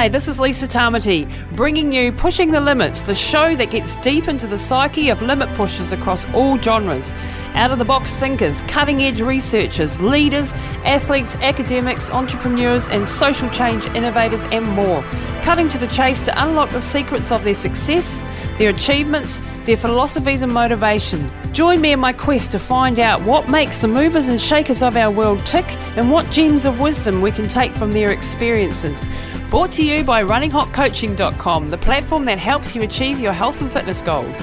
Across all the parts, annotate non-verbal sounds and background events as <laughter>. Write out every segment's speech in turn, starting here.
Hi, this is Lisa Tamati, bringing you Pushing the Limits, the show that gets deep into the psyche of limit pushers across all genres. Out of the box thinkers, cutting edge researchers, leaders, athletes, academics, entrepreneurs, and social change innovators, and more. Cutting to the chase to unlock the secrets of their success, their achievements, their philosophies, and motivation. Join me in my quest to find out what makes the movers and shakers of our world tick and what gems of wisdom we can take from their experiences. Brought to you by RunningHotCoaching.com, the platform that helps you achieve your health and fitness goals.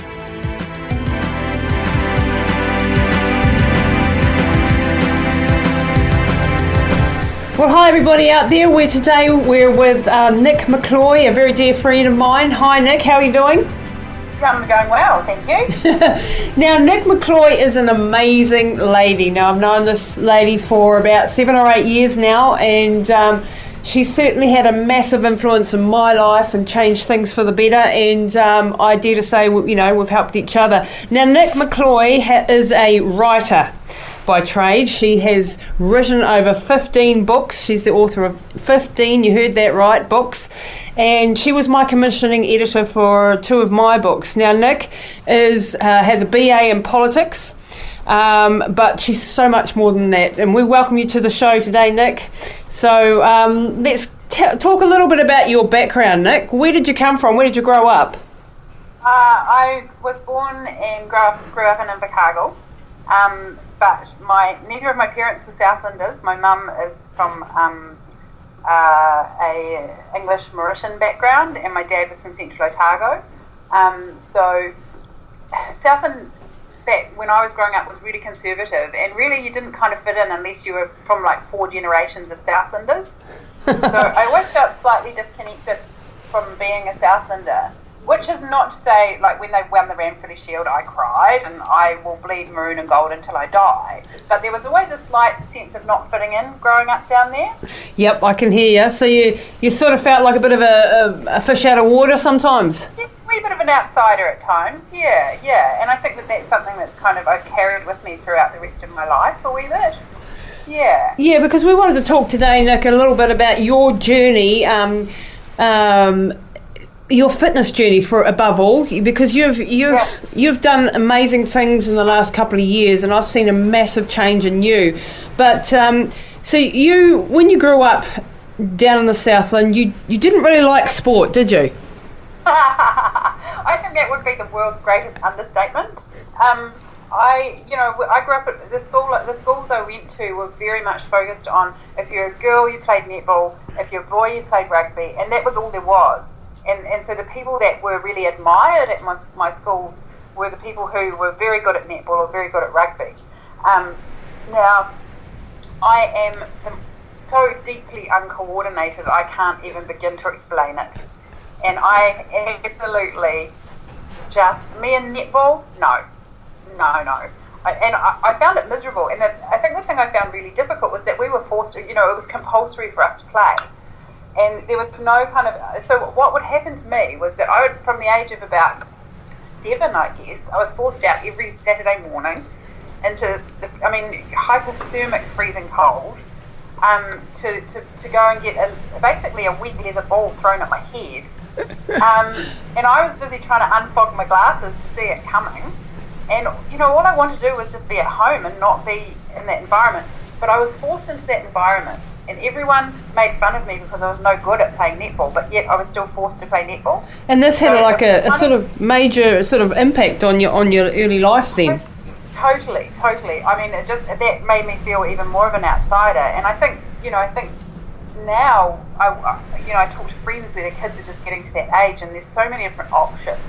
Well, hi everybody out there. We're today we're with uh, Nick McCloy, a very dear friend of mine. Hi Nick, how are you doing? I'm going well, thank you. <laughs> now, Nick McCloy is an amazing lady. Now, I've known this lady for about seven or eight years now, and um, she's certainly had a massive influence in my life and changed things for the better. And um, I dare to say, you know, we've helped each other. Now, Nick McCloy ha- is a writer by trade. She has written over 15 books. She's the author of 15, you heard that right, books. And she was my commissioning editor for two of my books. Now, Nick is, uh, has a BA in politics. Um, but she's so much more than that. And we welcome you to the show today, Nick. So um, let's t- talk a little bit about your background, Nick. Where did you come from? Where did you grow up? Uh, I was born and grew up, grew up in Invercargill, um, but my neither of my parents were Southlanders. My mum is from um, uh, a English Mauritian background, and my dad was from Central Otago. Um, so Southland back when I was growing up was really conservative, and really you didn't kind of fit in unless you were from like four generations of Southlanders. <laughs> so I always felt slightly disconnected from being a Southlander. Which is not to say, like when they won the Ranfurly Shield, I cried and I will bleed maroon and gold until I die. But there was always a slight sense of not fitting in growing up down there. Yep, I can hear you. So you, you sort of felt like a bit of a, a, a fish out of water sometimes. Yeah, a wee bit of an outsider at times, yeah, yeah. And I think that that's something that's kind of I've carried with me throughout the rest of my life a wee bit. Yeah. Yeah, because we wanted to talk today, Nick, a little bit about your journey. Um, um, your fitness journey for above all because you've you've Yeah. you've done amazing things in the last couple of years and I've seen a massive change in you but um, so you when you grew up down in the Southland you you didn't really like sport did you <laughs> I think that would be the world's greatest understatement. Um, I, you know, I grew up at the school. The schools I went to were very much focused on if you're a girl, you played netball. If you're a boy, you played rugby, and that was all there was. And and so the people that were really admired at my, my schools were the people who were very good at netball or very good at rugby. Um, now, I am so deeply uncoordinated, I can't even begin to explain it. And I absolutely just, me and netball, no, no, no. And I, found it miserable. And I think the thing I found really difficult was that we were forced to, you know, it was compulsory for us to play. And there was no kind of, so what would happen to me was that I would, from the age of about seven, I guess, I was forced out every Saturday morning into, the, I mean, hypothermic freezing cold um, to, to, to go and get a, basically a wet leather ball thrown at my head. <laughs> Um, and I was busy trying to unfog my glasses to see it coming. And, you know, all I wanted to do was just be at home and not be in that environment. But I was forced into that environment. And everyone made fun of me because I was no good at playing netball, but yet I was still forced to play netball. and this had So like a, a sort of major sort of impact on your on your early life then Totally, totally. I mean, it just that made me feel even more of an outsider. And I think, you know, I think now, I, you know, I talk to friends where their kids are just getting to that age, and there's so many different options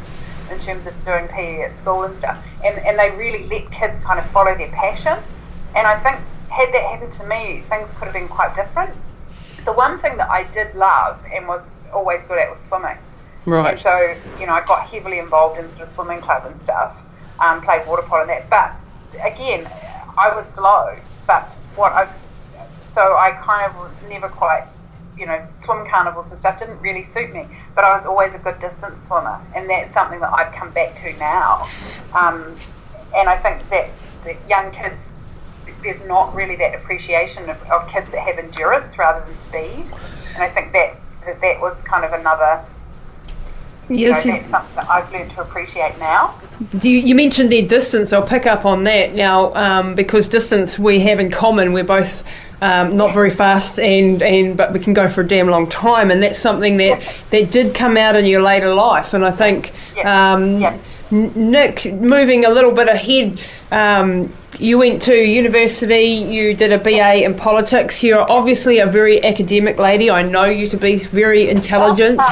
in terms of doing PE at school and stuff. And and they really let kids kind of follow their passion. And I think had that happened to me, things could have been quite different. The one thing that I did love and was always good at was swimming. And right so, you know, I got heavily involved in sort of swimming club and stuff, um, played water polo and that. But again, I was slow. But what I, so I kind of was never quite, you know, swim carnivals and stuff didn't really suit me. But I was always a good distance swimmer, and that's something that I've come back to now. Um, and I think that the young kids, there's not really that appreciation of, of kids that have endurance rather than speed. And I think that that that was kind of another. You Yes, know, that's something that I've learned to appreciate now. Do you, you mentioned their distance. I'll pick up on that now um, because distance we have in common. We're both um, not very fast, and, and but we can go for a damn long time, and that's something that that did come out in your later life. And I think um, Yeah. Nick, moving a little bit ahead. Um, you went to university, you did a BA in politics. You're obviously a very academic lady. I know you to be very intelligent. <laughs>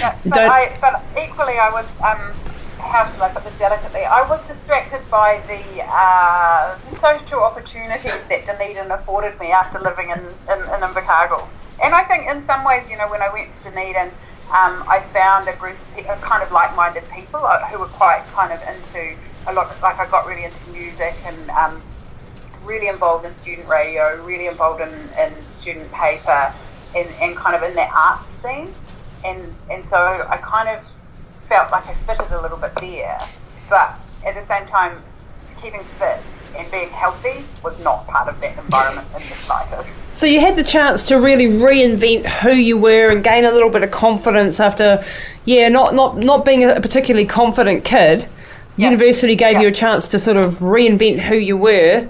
Yeah, but, I, but equally, I was, um, how should I put this delicately? I was distracted by the uh, social opportunities that Dunedin afforded me after living in, in, in Invercargill. And I think in some ways, you know, when I went to Dunedin, um, I found a group of, of kind of like-minded people uh, who were quite kind of into a lot, like I got really into music and um, really involved in student radio, really involved in, in student paper, and, and kind of in the arts scene. And and so I kind of felt like I fitted a little bit there, but at the same time, keeping fit and being healthy was not part of that environment in the slightest. So you had the chance to really reinvent who you were and gain a little bit of confidence after, yeah, not not not being a particularly confident kid. Yeah. University gave Yeah. you a chance to sort of reinvent who you were,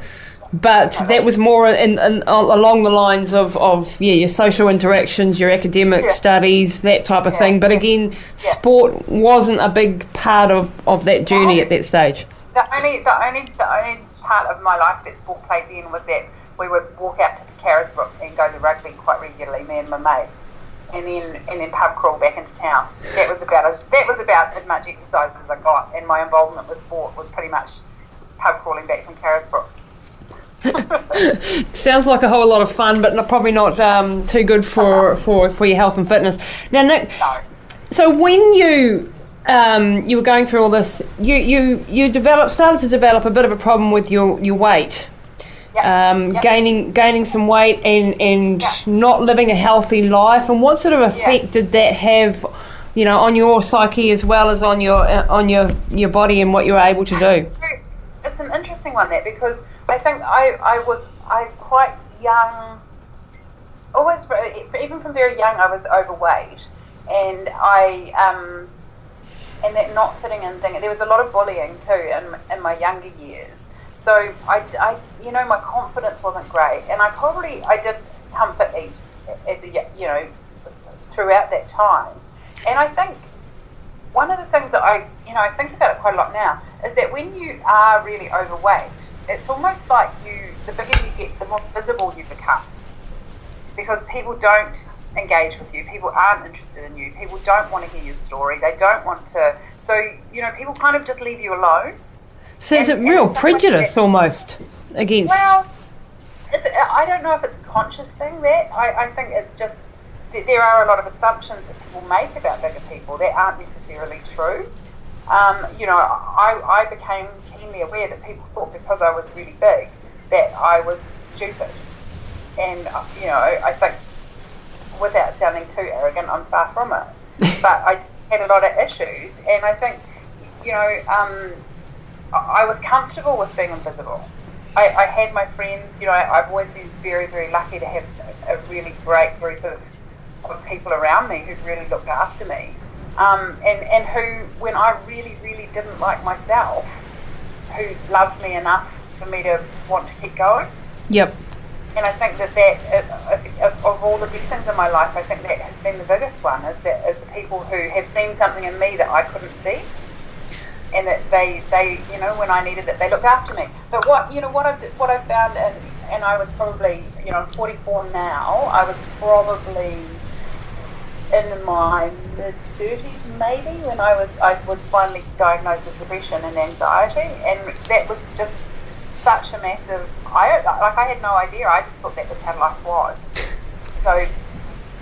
but that was more in, in, along the lines of, of yeah your social interactions, your academic Yeah. studies, that type of thing. But again, sport wasn't a big part of, of that journey at that stage. The only, the only, the only part of my life that sport played then was that we would walk out to Carisbrook and go to rugby quite regularly, me and my mates, and then and then pub crawl back into town. That was about as that was about as much exercise as I got, and my involvement with sport was pretty much pub crawling back from Carisbrook. <laughs> Sounds like a whole lot of fun, but not, probably not um, too good for, for, for your health and fitness. Now, Nick, No. so when you um, you were going through all this, you, you, you developed started to develop a bit of a problem with your, your weight, Yeah. um, Yeah. gaining gaining some weight and and Yeah. not living a healthy life. And what sort of effect did that have, you know, on your psyche as well as on your uh, on your your body and what you were able to do? It's an interesting one there because I think I, I was I quite young. Always, even from very young, I was overweight, and I um, and that not fitting in thing. There was a lot of bullying too in, in my younger years. So I, I, you know, my confidence wasn't great, and I probably I did comfort eat as a you know throughout that time, and I think one of the things that I, you know, I think about it quite a lot now is that when you are really overweight, it's almost like you, the bigger you get, the more visible you become. Because people don't engage with you, people aren't interested in you, people don't want to hear your story, they don't want to. So, you know, people kind of just leave you alone. So And- and real it's like prejudice almost against. Well, it's, I don't know if it's a conscious thing that I, I think it's just that there are a lot of assumptions that people make about bigger people that aren't necessarily true. Um, you know, I, I became keenly aware that people thought because I was really big that I was stupid. And, uh, you know, I think without sounding too arrogant, I'm far from it. <laughs> but I had a lot of issues, and I think, you know, um, I was comfortable with being invisible. I, I had my friends, you know, I've always been very, very lucky to have a, a really great group of, of people around me who've really looked after me. Um, and, and who, when I really, really didn't like myself, who loved me enough for me to want to keep going. Yep. And I think that that of, uh, uh, of, of all the blessings in my life, I think that has been the biggest one is that is the people who have seen something in me that I couldn't see, and that they they you know when I needed it they looked after me. But what you know what I what I found and and I was probably you know I'm 44 now. I was probably in my mid 30s maybe when I was I was finally diagnosed with depression and anxiety, and that was just such a massive. I like I had no idea. I just thought that was how life was. So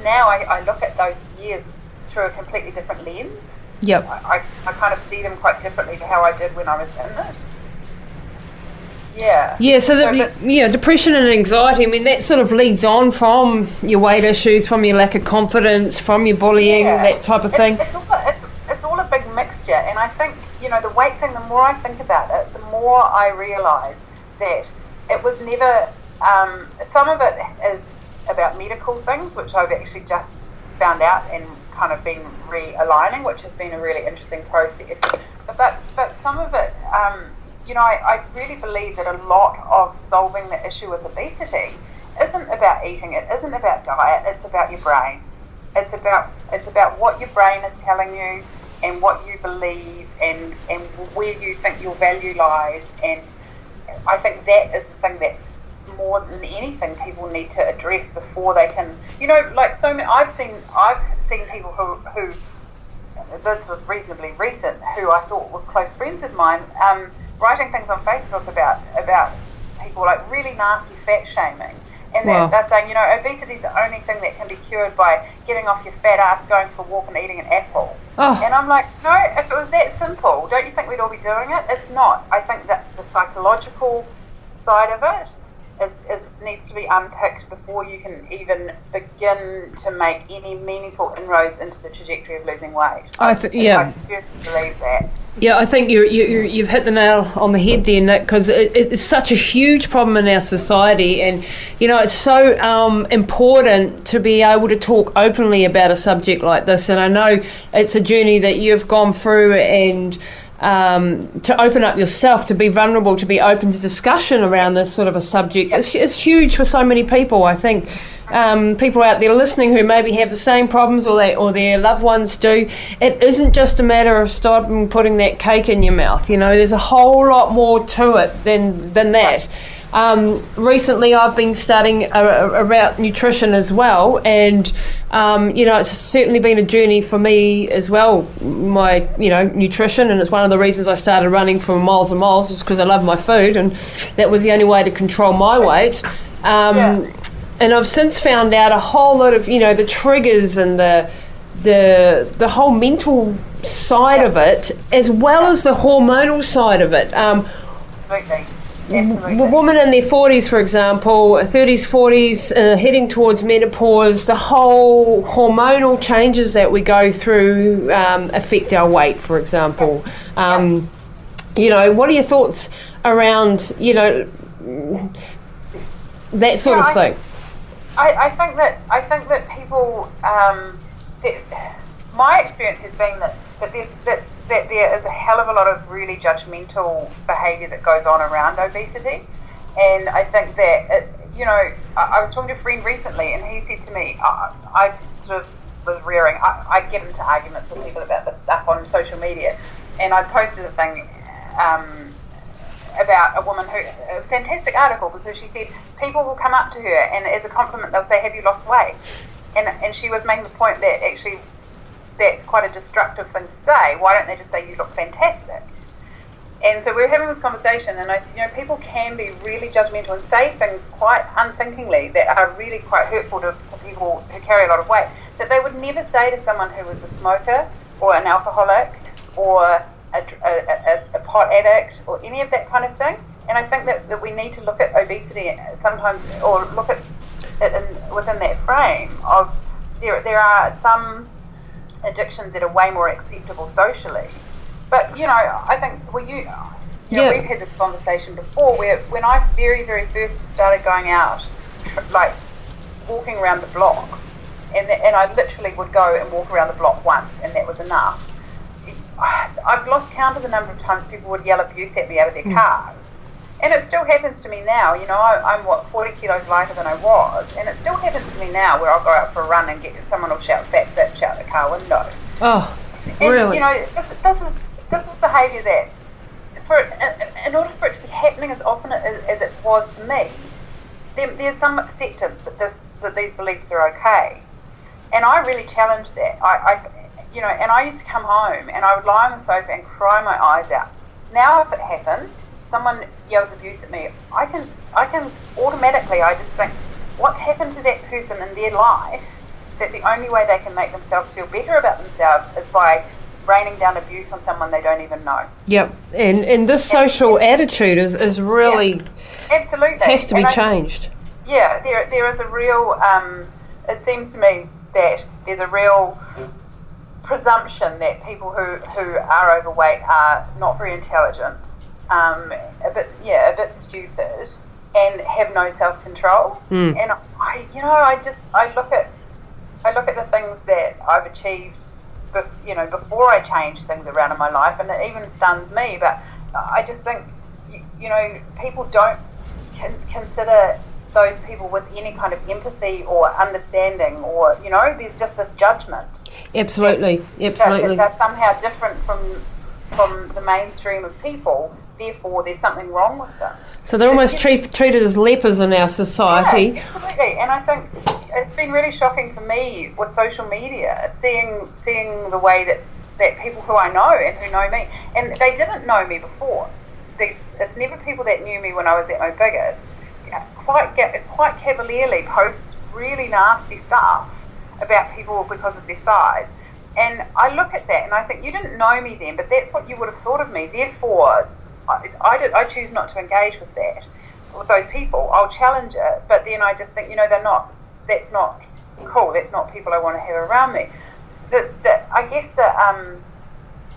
now I, I look at those years through a completely different lens. Yep. I, I, I kind of see them quite differently to how I did when I was in it. Yeah. Yeah, so that but- yeah, depression and anxiety. I mean, that sort of leads on from your weight issues, from your lack of confidence, from your bullying, Yeah. that type of thing. It's, it's, all, it's, it's all a big mixture, and I think you know the weight thing. The more I think about it, the more I realise that it was never. Um, some of it is about medical things, which I've actually just found out and kind of been realigning, which has been a really interesting process. But but some of it, um, you know, I, I really believe that a lot of solving the issue with obesity isn't about eating. It isn't about diet. It's about your brain. It's about it's about what your brain is telling you and what you believe and and where you think your value lies. And I think that is the thing that more than anything people need to address before they can you know like so many I've seen I've seen people who who this was reasonably recent who I thought were close friends of mine um, writing things on Facebook about about people like really nasty fat shaming and wow. they're, they're, saying, you know, obesity is the only thing that can be cured by getting off your fat ass, going for a walk, and eating an apple. Oh. And I'm like, no, if it was that simple, don't you think we'd all be doing it? It's not. I think that the psychological side of it is, is, needs to be unpicked before you can even begin to make any meaningful inroads into the trajectory of losing weight. I th- yeah. I believe that. Yeah, I think you you you've hit the nail on the head there, Nick, because it, it's such a huge problem in our society, and you know it's so um, important to be able to talk openly about a subject like this. And I know it's a journey that you've gone through, and um, to open up yourself, to be vulnerable, to be open to discussion around this sort of a subject it's, it's huge for so many people. I think um, people out there listening who maybe have the same problems or they or their loved ones do. It isn't just a matter of stopping putting that cake in your mouth. You know, there's a whole lot more to it than than that. Um, recently, I've been studying about nutrition as well, and um, you know, it's certainly been a journey for me as well. My you know nutrition, and it's one of the reasons I started running for miles and miles, was because I love my food, and that was the only way to control my weight. Um, yeah. And I've since found out a whole lot of you know the triggers and the the the whole mental side of it, as well as the hormonal side of it. Um, Absolutely Absolutely. women in their 40s, for example, 30s, 40s, uh, heading towards menopause, the whole hormonal changes that we go through um, affect our weight, for example. Um, you know, what are your thoughts around, you know, that sort yeah, of thing? I, I, think that I think that people, um, that my experience has been that that, that that there is a hell of a lot of really judgmental behaviour that goes on around obesity. And I think that, it, you know, I, I, was talking to a friend recently and he said to me, I, I sort of was rearing, I, I, get into arguments with people about this stuff on social media. And I posted a thing um, about a woman who, a fantastic article because she said people will come up to her and as a compliment they'll say, Have you lost weight? And, and she was making the point that actually that's quite a destructive thing to say. Why don't they just say you look fantastic? And so we were having this conversation, and I said, you know, people can be really judgmental and say things quite unthinkingly that are really quite hurtful to, to people who carry a lot of weight that they would never say to someone who was a smoker or an alcoholic or a, a, a, a pot addict or any of that kind of thing. And I think that, that we need to look at obesity sometimes, or look at it in, within that frame of there, there are some addictions that are way more acceptable socially. But you know, I think well, you, you know, yeah. we've had this conversation before where when I very, very first started going out, like walking around the block, and the, and I literally would go and walk around the block once, and that was enough. I've lost count of the number of times people would yell abuse at me out of their mm. cars. And it still happens to me now. You know, I, am what, 40 kilos lighter than I was. And it still happens to me now where I'll go out for a run and get someone will shout fat bitch out the car window. Oh, and, really? You know, this, this is this is behaviour that, for in order for it to be happening as often as, as it was to me, there, there's some acceptance that this that these beliefs are okay. And I really challenged that. I, I, you know, and I used to come home and I would lie on the sofa and cry my eyes out. Now, if it happens, someone yells abuse at me, I can I can automatically I just think what's happened to that person in their life that the only way they can make themselves feel better about themselves is by raining down abuse on someone they don't even know. Yep, and and this social and, attitude is, is really yeah, absolutely has to be and changed. I, yeah, there there is a real. Um, it seems to me that there's a real presumption that people who, who are overweight are not very intelligent um, a bit, yeah, a bit stupid, and have no self control. Mm. And I, you know, I just I look at I look at the things that I've achieved, bef- you know, before I changed things around in my life, and it even stuns me. But I just think, you, you know, people don't con- consider those people with any kind of empathy or understanding, or you know, there's just this judgment. Absolutely, that- absolutely. That, they're somehow different from from the mainstream of people. Therefore, there's something wrong with them. So they're almost treat, treated as lepers in our society. Yeah, absolutely. And I think it's been really shocking for me with social media, seeing seeing the way that, that people who I know and who know me, and they didn't know me before. These, it's never people that knew me when I was at my biggest. Quite get, quite cavalierly post really nasty stuff about people because of their size. And I look at that and I think you didn't know me then, but that's what you would have thought of me. Therefore, I, I, I choose not to engage with that, with those people. I'll challenge it, but then I just think, you know, they're not, that's not cool. That's not people I want to have around me. The, the, I guess the, um,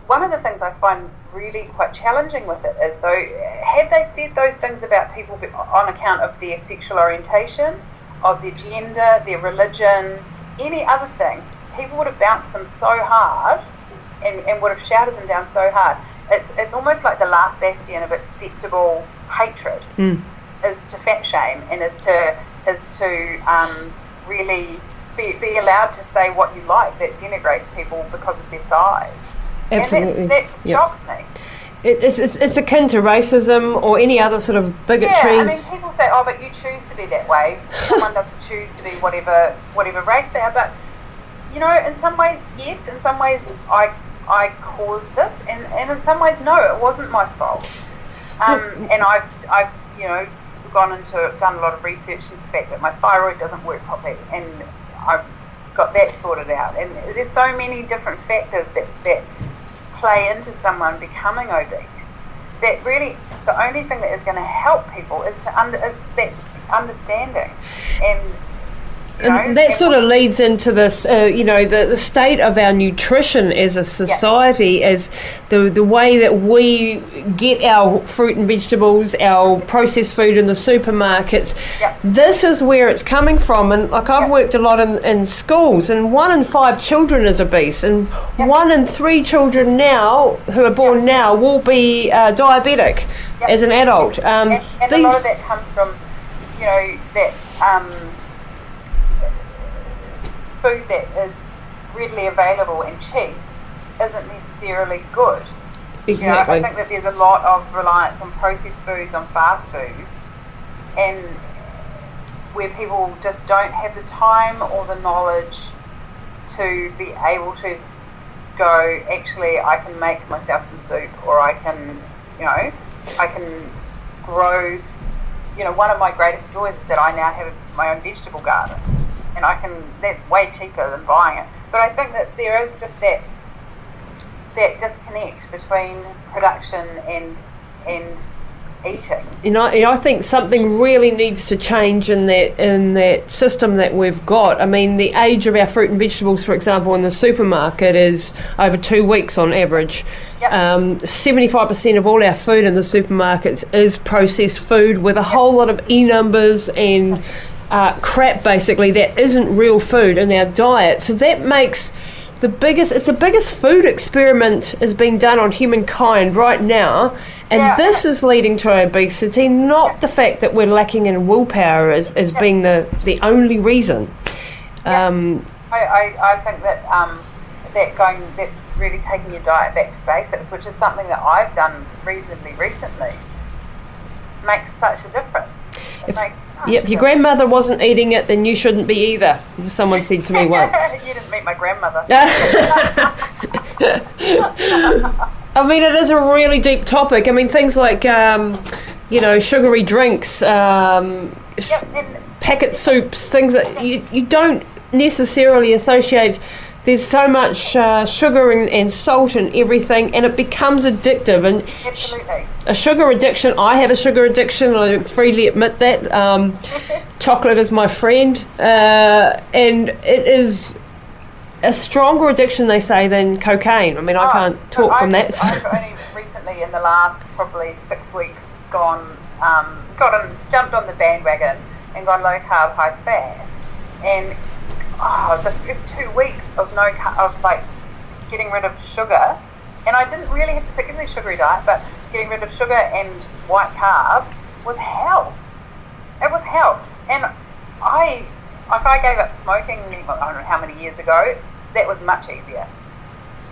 one of the things I find really quite challenging with it is though, had they said those things about people on account of their sexual orientation, of their gender, their religion, any other thing, people would have bounced them so hard and, and would have shouted them down so hard. It's, it's almost like the last bastion of acceptable hatred Mm. is to fat shame and is to is to um, really be, be allowed to say what you like that denigrates people because of their size. Absolutely. And that's, that Yep. shocks me. It, it's, it's, it's akin to racism or any other sort of bigotry. Yeah, I mean, people say, "Oh, but you choose to be that way." Someone doesn't <laughs> choose to be whatever whatever race they are. But you know, in some ways, yes. In some ways, I I caused this, and, and in some ways, no, it wasn't my fault. Um, and I've I've you know gone into done a lot of research into the fact that my thyroid doesn't work properly, and I've got that sorted out. And there's so many different factors that that play into someone becoming obese that really the only thing that is going to help people is to under is that understanding and And that sort of leads into this, uh, you know, the, the state of our nutrition as a society, as the the way that we get our fruit and vegetables, our processed food in the supermarkets. Yeah. This is where it's coming from, and like I've Yeah. worked a lot in, in schools, and one in five children is obese, and one in three children now who are born now will be uh, diabetic as an adult. Um, and, and a lot of that comes from you know that um, food that is readily available and cheap isn't necessarily good. You know, I think that there's a lot of reliance on processed foods, on fast foods, and where people just don't have the time or the knowledge to be able to go, actually, I can make myself some soup, or I can, you know, I can grow. You know, one of my greatest joys is that I now have my own vegetable garden, and I can. That's way cheaper than buying it. But I think that there is just that that disconnect between production and and eating. You know, and I think something really needs to change in that in that system that we've got. I mean, the age of our fruit and vegetables, for example, in the supermarket is over two weeks on average. Yep. Um, 75% of all our food in the supermarkets is processed food with a whole lot of e numbers and uh, crap, basically, that isn't real food in our diet. So that makes the biggest it's the biggest food experiment is being done on humankind right now and Yeah. this is leading to obesity not the fact that we're lacking in willpower as, as being the the only reason Yeah. um, I, I, I think that um, that going that's really taking your diet back to basics, which is something that I've done reasonably recently, makes such a difference. It makes yeah, if your grandmother wasn't eating it then you shouldn't be either someone said to me <laughs> once you didn't meet my grandmother. <laughs> <laughs> I mean, it is a really deep topic. I mean, things like, um, you know, sugary drinks, um, Yep, packet soups, things that you, you don't necessarily associate. There's so much uh, sugar and, and salt and everything, and it becomes addictive. And absolutely. a sugar addiction, I have a sugar addiction, I freely admit that. Um, <laughs> chocolate is my friend, uh, and it is a stronger addiction, they say, than cocaine. I mean, I Oh, can't talk from I've- that. so- I've only recently, in the last probably six weeks, gone, um, got on, jumped on the bandwagon and gone low carb, high fat. And oh, the first two weeks of no of like getting rid of sugar, and I didn't really have to take a particularly sugary diet, but getting rid of sugar and white carbs was hell. It was hell, and I, if I gave up smoking, I don't know how many years ago, that was much easier.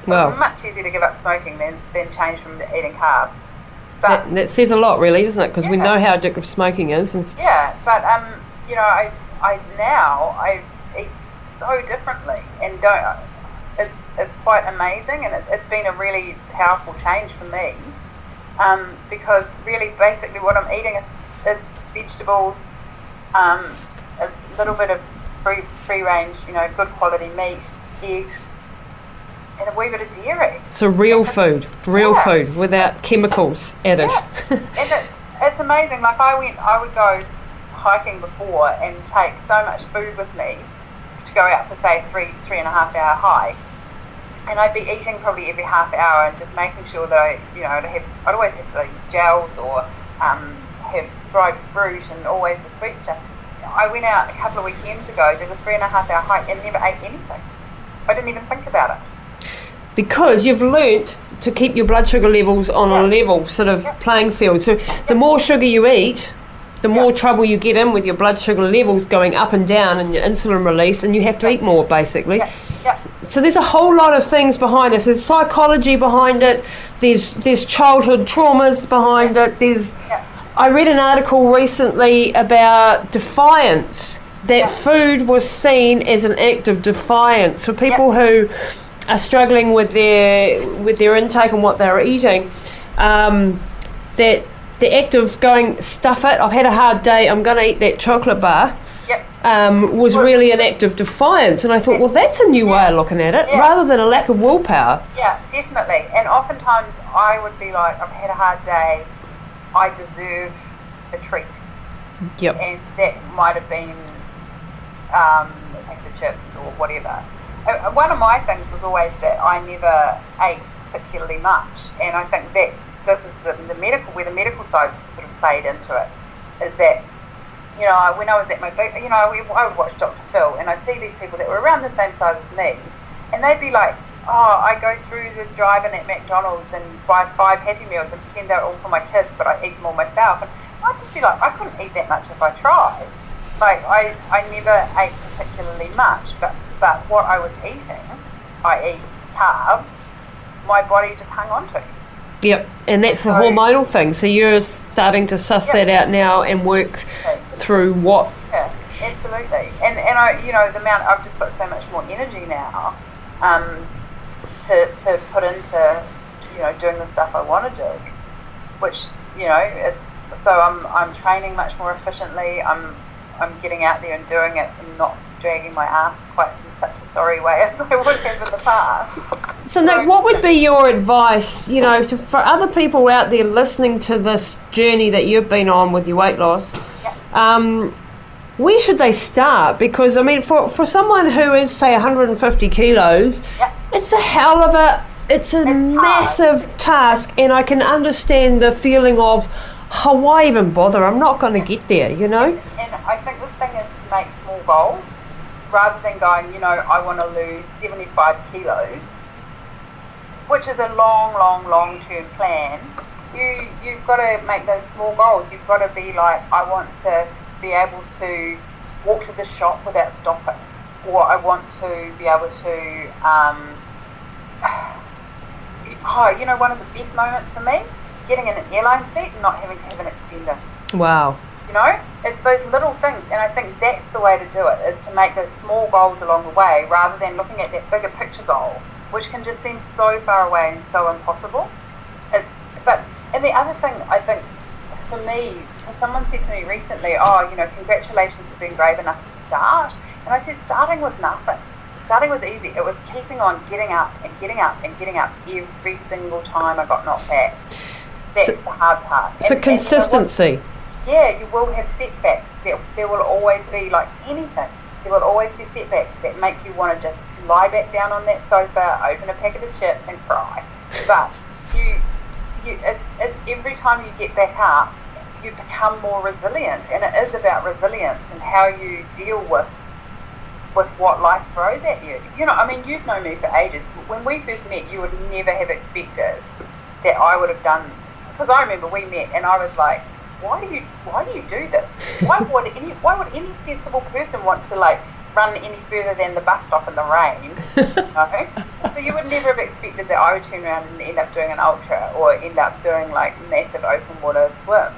Well, much easier to give up smoking than, than change from eating carbs. But that, that says a lot, really, doesn't it? Because yeah. we know how addictive smoking is. yeah, but um, you know, I, I now I so differently and don't. It's it's quite amazing, and it, has been a really powerful change for me. Um, because really, basically, what I'm eating is, is vegetables, um, a little bit of free free range, you know, good quality meat, eggs, and a wee bit of dairy. So real food, real yeah. food without chemicals added. Yeah. <laughs> and it's it's amazing. Like I went, I would go hiking before and take so much food with me go out for say three three and a half hour hike. And I'd be eating probably every half hour and just making sure that I, you know, I'd, have, I'd always have like gels or um, have dried fruit and always the sweet stuff. I went out a couple of weekends ago, did a three and a half hour hike and never ate anything. I didn't even think about it because you've learnt to keep your blood sugar levels on a level sort of playing field. So the more sugar you eat, the more trouble you get in with your blood sugar levels going up and down and your insulin release, and you have to eat more basically. So there's a whole lot of things behind this. There's psychology behind it. There's there's childhood traumas behind it. There's I read an article recently about defiance. That food was seen as an act of defiance for people who are struggling with their with their intake and what they're eating, um, that the act of going stuff it. I've had a hard day. I'm going to eat that chocolate bar. Yep. Um, was really an act of defiance, and I thought, well, that's a new yeah. way of looking at it, yeah. rather than a lack of willpower. Yeah, definitely. And oftentimes, I would be like, I've had a hard day. I deserve a treat. Yep. And that might have been um, the chips or whatever. Uh, one of my things was always that I never ate particularly much, and I think that's this is the, medical where the medical side sort of played into it. Is that you know when I was at my you know I would watch Dr. Phil, and I'd see these people that were around the same size as me, and they'd be like, oh, I go through the drive-in at McDonald's and buy five Happy Meals and pretend they're all for my kids, but I eat them all myself, and I'd just be like, I couldn't eat that much if I tried. Like I, I never ate particularly much, but but what I was eating, i.e., carbs, my body just hung on to. Yep, and that's the so, hormonal thing. So you're starting to suss that out now and work through what. Yeah, absolutely. And and I, you know, the amount I've just got so much more energy now, um, to to put into, you know, doing the stuff I want to do, which you know, it's so I'm I'm training much more efficiently. I'm I'm getting out there and doing it and not dragging my ass quite in such a sorry way <laughs> as I would have in the past. So, Nick, what would be your advice, you know, to, for other people out there listening to this journey that you've been on with your weight loss? Yeah. Um, where should they start? Because I mean, for, for someone who is say 150 kilos, yeah. it's a hell of a it's a it's massive hard. task, and I can understand the feeling of, oh, why even bother? I'm not going to get there, you know. And I think the thing is to make small goals rather than going, you know, I want to lose 75 kilos, which is a long, long, long term plan, you, you've got to make those small goals. You've got to be like, I want to be able to walk to the shop without stopping, or I want to be able to, um, <sighs> oh, you know, one of the best moments for me, getting in an airline seat and not having to have an extender. Wow. You know, it's those little things, and I think that's the way to do it: is to make those small goals along the way, rather than looking at that bigger picture goal, which can just seem so far away and so impossible. It's but and the other thing I think for me, someone said to me recently, "Oh, you know, congratulations for being brave enough to start," and I said, "Starting was nothing." starting was easy. It was keeping on getting up and getting up and getting up every single time I got knocked back. That's so, the hard part. So and, consistency. And yeah, you will have setbacks. There, there will always be like anything. There will always be setbacks that make you want to just lie back down on that sofa, open a packet of chips, and cry. But you, you, it's it's every time you get back up, you become more resilient, and it is about resilience and how you deal with with what life throws at you. You know, I mean, you've known me for ages. When we first met, you would never have expected that I would have done. Because I remember we met, and I was like, "Why do you? Why do you do this? Why would any? Why would any sensible person want to like run any further than the bus stop in the rain?" <laughs> no? So you would never have expected that I would turn around and end up doing an ultra or end up doing like massive open water swims.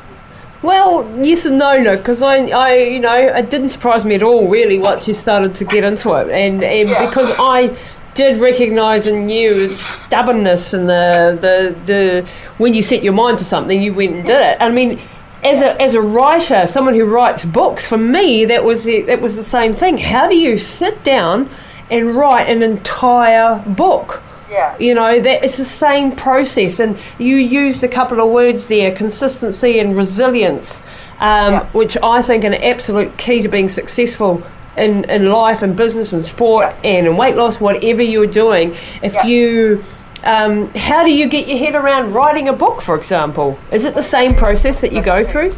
Well, yes and no, no, because I, I, you know, it didn't surprise me at all, really, once you started to get into it, and and Yeah. because I did recognise in you stubbornness and the, the the when you set your mind to something, you went and did it. I mean, as a as a writer, someone who writes books, for me, that was the that was the same thing. How do you sit down and write an entire book? Yeah. You know, that it's the same process, and you used a couple of words there consistency and resilience, um, Yeah. which I think are an absolute key to being successful in, in life and business and sport and in weight loss, whatever you're doing. If Yeah. you, um, how do you get your head around writing a book, for example? Is it the same process that you go through?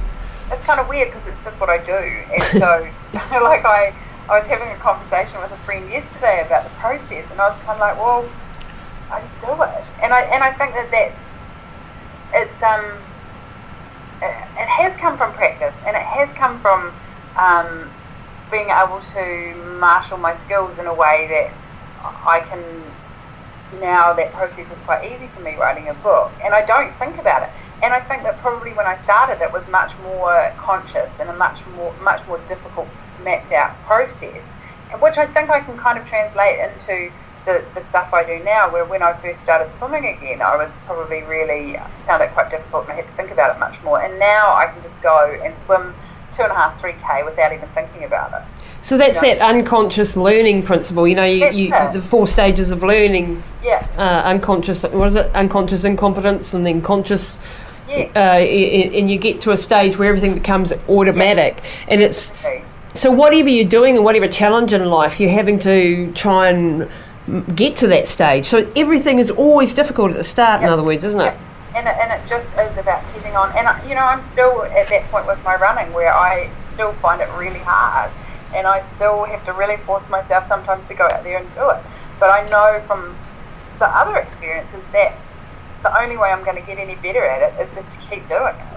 it's kind of weird because it's just what I do. And so, <laughs> like, I, I was having a conversation with a friend yesterday about the process, and I was kind of like, well, I just do it. And I and I think that that's it's um it, it has come from practice, and it has come from um, being able to marshal my skills in a way that I can now that process is quite easy for me writing a book and I don't think about it. And I think that probably when I started it was much more conscious and a much more much more difficult mapped out process which I think I can kind of translate into the, the stuff I do now where when I first started swimming again I was probably really found it quite difficult and I had to think about it much more. And now I can just go and swim two and a half three K without even thinking about it So that's that unconscious learning principle. You know, you, you, the four stages of learning yeah uh, unconscious what is it unconscious incompetence and then conscious yeah uh, and you get to a stage where everything becomes automatic and it's Okay. so whatever you're doing and whatever challenge in life you're having to try and get to that stage so everything is always difficult at the start in other words isn't it. And it, and it just is about keeping on. And, I- you know, I'm still at that point with my running where I still find it really hard. And I still have to really force myself sometimes to go out there and do it. But I know from the other experiences that the only way I'm going to get any better at it is just to keep doing it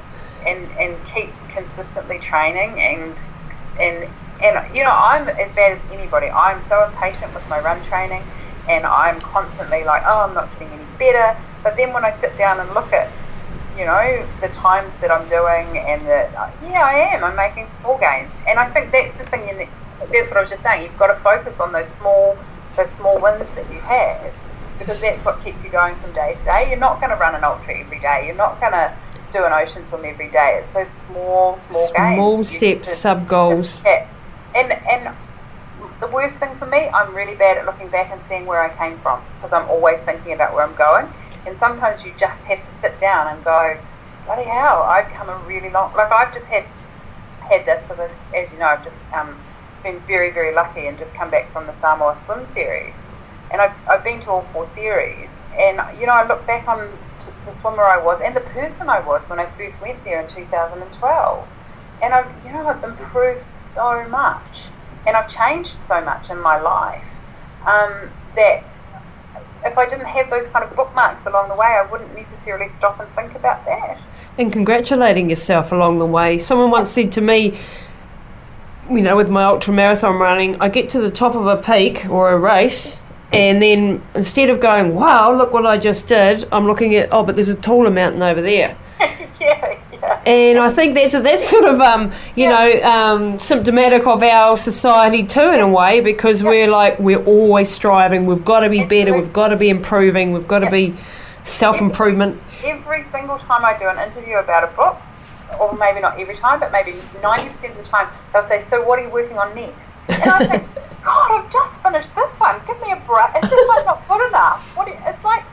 and, and keep consistently training and and and you know I'm as bad as anybody. I'm so impatient with my run training, and I'm constantly like, oh, I'm not getting any better. But then when I sit down and look at, you know, the times that I'm doing, and the yeah, I am. I'm making small gains, and I think that's the thing. In the, that's what I was just saying. You've got to focus on those small, those small wins that you have, because that's what keeps you going from day to day. You're not going to run an ultra every day. You're not going to do an ocean swim every day. It's those small, small gains. small You steps sub goals yeah. And and the worst thing for me, I'm really bad at looking back and seeing where I came from because I'm always thinking about where I'm going. And sometimes you just have to sit down and go, bloody hell, I've come a really long. Like I've just had had this because, as you know, I've just um, been very very lucky and just come back from the Samoa Swim Series, and I've I've been to all four series. And you know, I look back on the swimmer I was and the person I was when I first went there in 2012 and I've you know I've improved so much and I've changed so much in my life um, that if I didn't have those kind of bookmarks along the way I wouldn't necessarily stop and think about that and congratulating yourself along the way. Someone once said to me, you know, with my ultra marathon running, I get to the top of a peak or a race, and then instead of going, wow, look what I just did, I'm looking at, oh, but there's a taller mountain over there. Yeah yeah And I think that's that's sort of um, you know um, symptomatic of our society too in a way because we're like we're always striving. We've got to be better. We've got to be improving. We've got to be self improvement. every single time I do an interview about a book or maybe not every time but maybe 90% of the time they'll say so what are you working on next and I think <laughs> God I've just finished this one give me a break is this one not good enough what you- it's like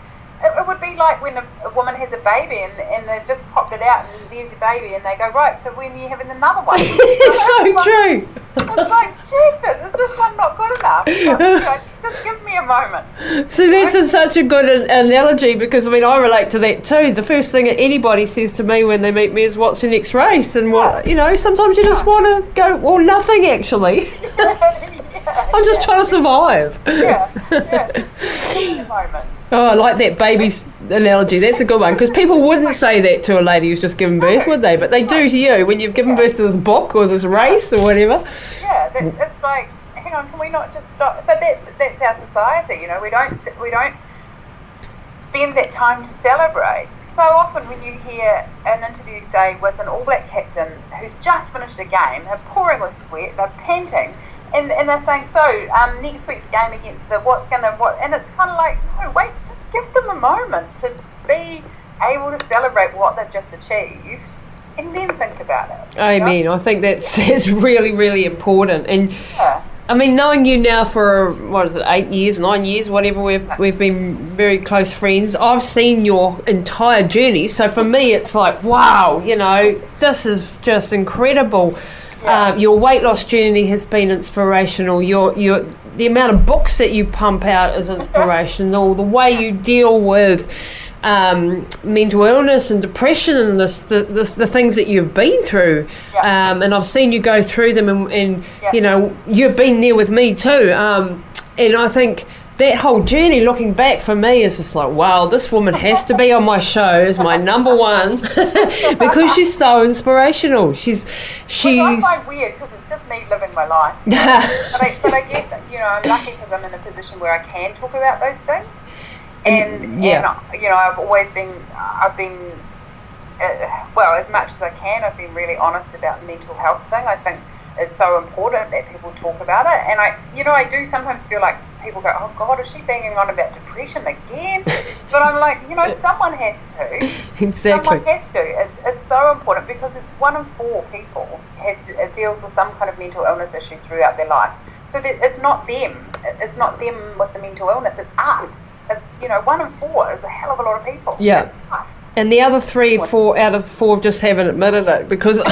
it, would be like when a, a woman has a baby and, and they just popped it out and there's your baby and they go right so when are you having another one <laughs> it's so true. it's like jeepers is this one not good enough <laughs> Like, just give me a moment So this is such a good an- analogy because I mean I relate to that too. The first thing that anybody says to me when they meet me is, "What's your next race?" And what you know, sometimes you just want to go, "Well, nothing actually." yeah, <laughs> I'm just trying to survive. Yeah, yeah. Oh, I like that baby analogy. That's a good one because people wouldn't say that to a lady who's just given birth, would they? But they do to you when you've given birth to this book or this race or whatever. Yeah, it's like, hang on, can we not just stop? But that's that's our society, you know. We don't we don't spend that time to celebrate. So often, when you hear an interview, say, with an All Black captain who's just finished a game, they're pouring with sweat, they're panting, and, and they're saying, so um, next week's game against the what's gonna what, and it's kind of like, no, wait, just give them a moment to be able to celebrate what they've just achieved, and then think about it. I know? Amen. I think that's, <laughs> that's really, really important. And Yeah. I mean, knowing you now for what is it, eight years, nine years, whatever, we've we've been very close friends. I've seen your entire journey, so for me, it's like, wow, you know, this is just incredible. Uh, your weight loss journey has been inspirational. Your your the amount of books that you pump out is inspirational. The way you deal with um, mental illness and depression and this, the, the, the things that you've been through. Yeah. Um, and I've seen you go through them, and, and Yeah. you know, you've been there with me too. Um, and I think that whole journey, looking back for me, is just like, wow, this woman has to be on my show as my number one <laughs> because she's so inspirational. She's, Which I she's. find weird because it's just me living my life. <laughs> But I, but I guess you know I'm lucky because I'm in a position where I can talk about those things. And yeah. and you know I've always been I've been uh, well as much as I can I've been really honest about the mental health thing. I think it's so important that people talk about it. And I you know I do sometimes feel like people go oh God is she banging on about depression again? <laughs> but I'm like you know someone has to. exactly. Someone has to. It's, it's so important because it's one in four people has to, it deals with some kind of mental illness issue throughout their life. So that it's not them. It's not them with the mental illness. It's us. It's you know one in four is a hell of a lot of people. Yeah. And the other three, four out of four just haven't admitted it because. <laughs>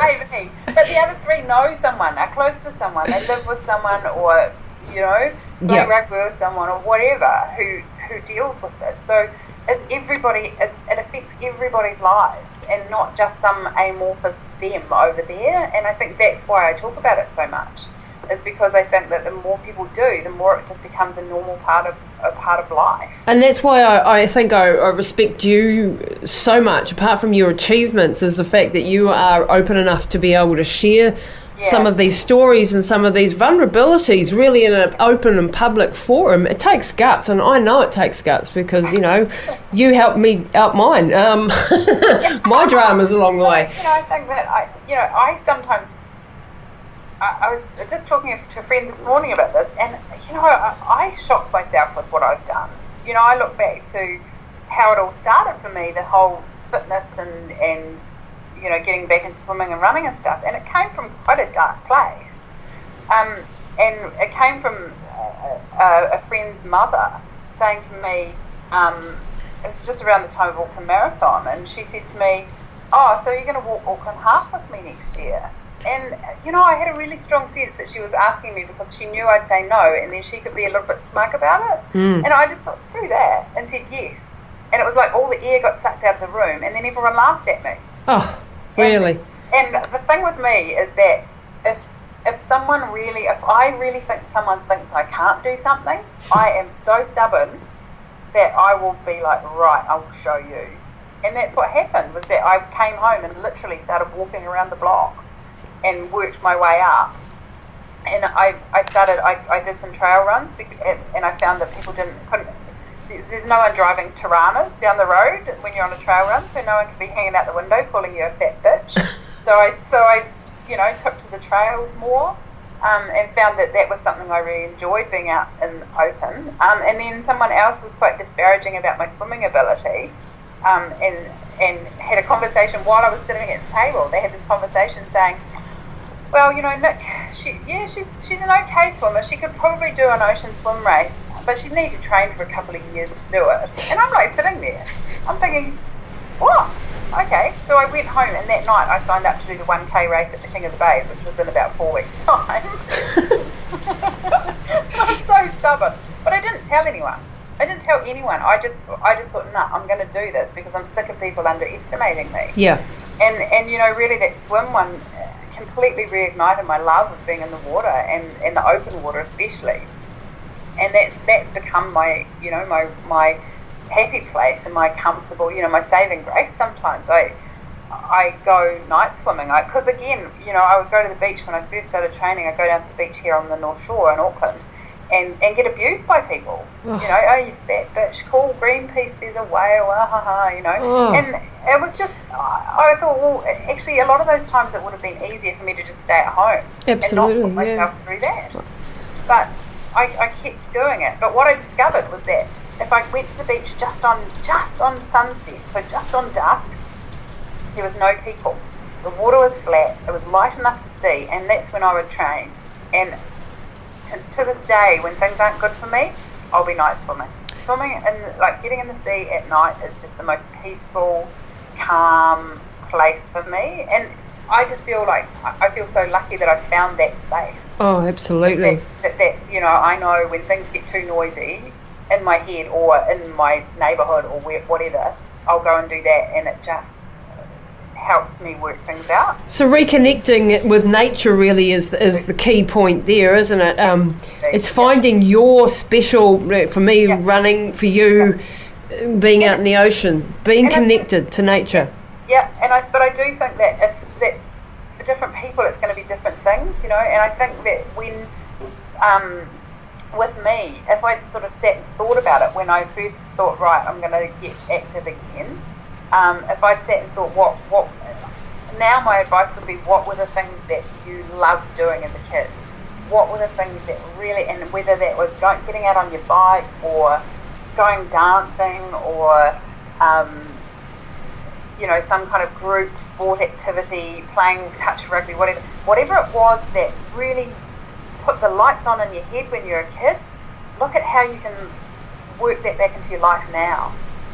Maybe. But the other three know someone, are close to someone, they live with someone, or you know, play Yeah. rugby with someone, or whatever who who deals with this. So it's everybody. It's, it affects everybody's lives, and not just some amorphous them over there. And I think that's why I talk about it so much, is because I think that the more people do, the more it just becomes a normal part of a part of life. And that's why I, I think I, I respect you so much, apart from your achievements, is the fact that you are open enough to be able to share some of these stories and some of these vulnerabilities really in an open and public forum. It takes guts, and I know it takes guts because, you know, you helped me out mine, um, <laughs> my dramas along the way. You know, I think that I, you know, I sometimes. I, I was just talking to a friend this morning about this, and you know, I, I shocked myself with what I've done. You know, I look back to how it all started for me, the whole fitness and and you know, getting back into swimming and running and stuff, and it came from quite a dark place. Um, and it came from a, a, friend's mother saying to me, um, it was just around the time of Auckland Marathon, and she said to me, "Oh, so you're going to walk Auckland Half with me next year?" And you know, I had a really strong sense that she was asking me because she knew I'd say no, and then she could be a little bit smug about it. Mm. And I just thought, screw that, and said yes. And it was like all the air got sucked out of the room, and then everyone laughed at me. Oh, really? And the thing with me is that if if someone really, if I really think someone thinks I can't do something, I am so stubborn that I will be like, right, I will show you. And that's what happened was that I came home and literally started walking around the block and worked my way up. And I, I started, I, I did some trail runs and, I found that people didn't, couldn't, there's, there's no one driving Toranas down the road when you're on a trail run, so no one can be hanging out the window calling you a fat bitch. <laughs> so I, so I, you know, took to the trails more. Um, and found that that was something I really enjoyed being out in open. Um, and then someone else was quite disparaging about my swimming ability, um, and and had a conversation while I was sitting at the table. They had this conversation saying, "Well, you know, Nick, she yeah, she's she's an okay swimmer. She could probably do an ocean swim race, but she'd need to train for a couple of years to do it." And I'm like sitting there, I'm thinking, "What?" Okay, so I went home and that night I signed up to do the 1k race at the King of the Bays, which was in about four weeks' time. <laughs> I'm so stubborn, but I didn't tell anyone. I didn't tell anyone. I just, I just thought, nah, I'm going to do this because I'm sick of people underestimating me. Yeah. And and you know, really, that swim one completely reignited my love of being in the water and, and the open water especially. And that's that's become my you know my my happy place and my comfortable you know my saving grace. Sometimes I I go night swimming because again you know I would go to the beach when I first started training. I go down to the beach here on the North Shore in Auckland and, and get abused by people. You know, oh, you fat bitch, call Greenpeace, there's a whale, ah, ha, ha, you know. And it was just, I thought, well, actually, a lot of those times it would have been easier for me to just stay at home Absolutely, and not put myself yeah. through that. But I, I kept doing it. But what I discovered was that if I went to the beach just on just on sunset, so just on dusk, there was no people. The water was flat. It was light enough to see, and that's when I would train. And to, to this day, when things aren't good for me, I'll be night swimming. Swimming and like getting in the sea at night is just the most peaceful, calm place for me. And I just feel like I feel so lucky that I found that space. Oh, absolutely. That, that you know, I know when things get too noisy in my head or in my neighbourhood or whatever, I'll go and do that, and it just helps me work things out. So reconnecting with nature really is is the key point there, isn't it? Um, it's finding your special. For me, Yeah. running. For you, being out in the ocean, being And I think- connected to nature. Yeah, and I but I do think that if that for different people it's going to be different things, you know. And I think that when um, with me, if I sort of sat and thought about it when I first thought, right, I'm going to get active again. Um, if I'd sat and thought, what what now my advice would be, what were the things that you loved doing as a kid? What were the things that really, and whether that was going, getting out on your bike or going dancing or um, you know, some kind of group sport activity, playing touch rugby, whatever, whatever it was that really put the lights on in your head when you're a kid, look at how you can work that back into your life now.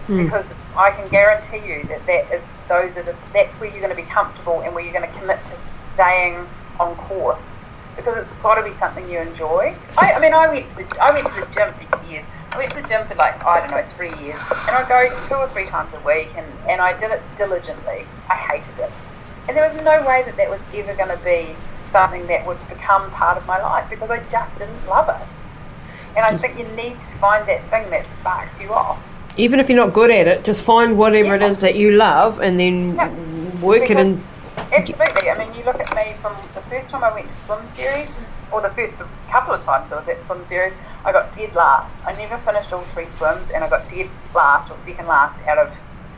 Mm. Because I can guarantee you that that is those are the, that's where you're going to be comfortable and where you're going to commit to staying on course. Because it's got to be something you enjoy. I, I mean, I went to the, I went to the gym for years. I went to the gym for like I don't know three years, and I go two or three times a week, and, and I did it diligently. I hated it, and there was no way that that was ever going to be something that would become part of my life because I just didn't love it. And I think you need to find that thing that sparks you off. Even if you're not good at it, just find whatever it Yeah. is that you love, and then Yeah. work it Because- in. Absolutely. I mean, you look at me from the first time I went to swim series, or the first couple of times I was at swim series, I got dead last. I never finished all three swims, and I got dead last or second last out of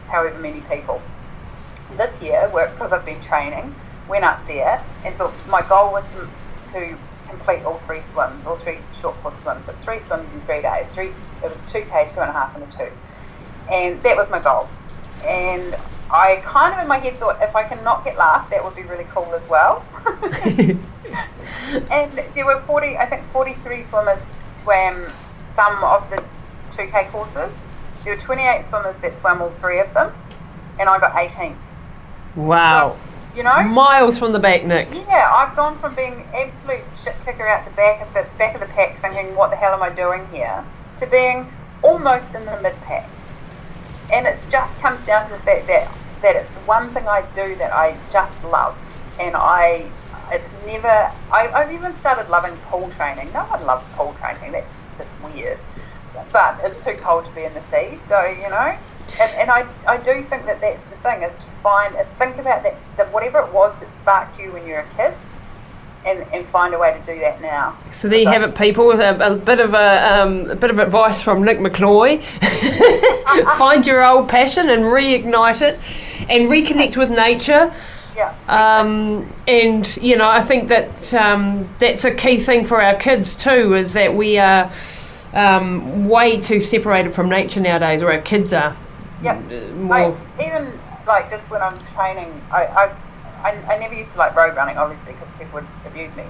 however many people. This year, because I've been training, went up there and thought my goal was to, to complete all three swims, all three short course swims. So it's three swims in three days. Three, it was two k, two and a half, and a two, and that was my goal. And I kind of in my head thought if I can not get last, that would be really cool as well. <laughs> and there were 40, I think 43 swimmers swam some of the 2K courses. There were 28 swimmers that swam all three of them, and I got 18th. Wow. So, you know, Miles from the back, Nick. yeah, I've gone from being absolute shit kicker out the back of the back of the pack, thinking what the hell am I doing here, to being almost in the mid pack. And it just comes down to the fact that that it's the one thing I do that I just love, and I it's never I, I've even started loving pool training. No one loves pool training. That's just weird. But it's too cold to be in the sea, so you know. And, and I, I do think that that's the thing is to find is think about that that whatever it was that sparked you when you were a kid, and, and find a way to do that now. So there you have it, people. A, a bit of a, um, a bit of advice from Nick McCloy. <laughs> Find your old passion and reignite it, and reconnect with nature. Yeah. Um, and you know, I think that um, that's a key thing for our kids too. Is that we are um, way too separated from nature nowadays, or our kids are. Yep. Uh, I, More. even like just when I'm training, I, I, I, I never used to like road running, obviously, because people would abuse me.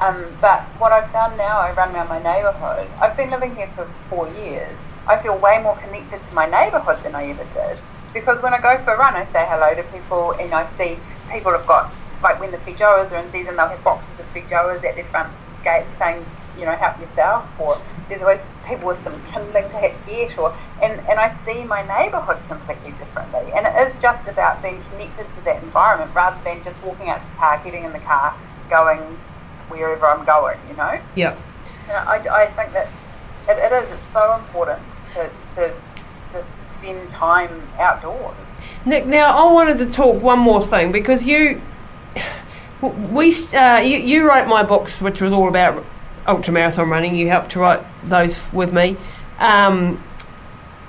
Um, but what I've done now, I run around my neighbourhood. I've been living here for four years. I feel way more connected to my neighbourhood than I ever did. Because when I go for a run, I say hello to people, and I see people have got like when the feijoas are in season, they'll have boxes of feijoas at their front gate saying, you know, help yourself, or there's always people with some kindling to get, or and, and I see my neighbourhood completely differently. And it is just about being connected to that environment rather than just walking out to the car, getting in the car, going wherever I'm going, you know? Yeah. You know, I, I think that it, it is, it's so important to, to just spend time outdoors. Nick, now I wanted to talk one more thing because you, we, uh, you, you wrote my books, which was all about ultra marathon running. You helped to write those with me. Um,